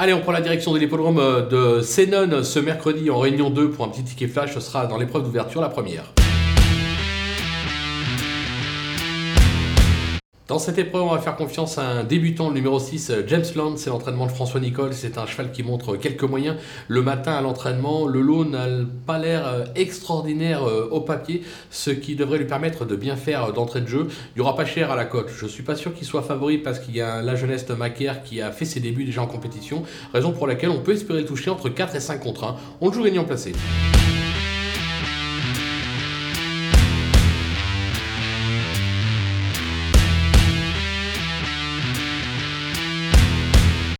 Allez, on prend la direction de l'hippodrome de Sénon ce mercredi en réunion 2 pour un petit ticket flash. Ce sera dans l'épreuve d'ouverture la première. Dans cette épreuve, on va faire confiance à un débutant, le numéro 6, James Land. C'est l'entraînement de François Nicole. C'est un cheval qui montre quelques moyens le matin à l'entraînement. Le lot n'a pas l'air euh, extraordinaire euh, au papier, ce qui devrait lui permettre de bien faire euh, d'entrée de jeu. Il n'y aura pas cher à la cote. Je ne suis pas sûr qu'il soit favori parce qu'il y a la jeunesse de Macaire qui a fait ses débuts déjà en compétition, raison pour laquelle on peut espérer toucher entre 4 et 5 contre 1. On joue gagnant placé.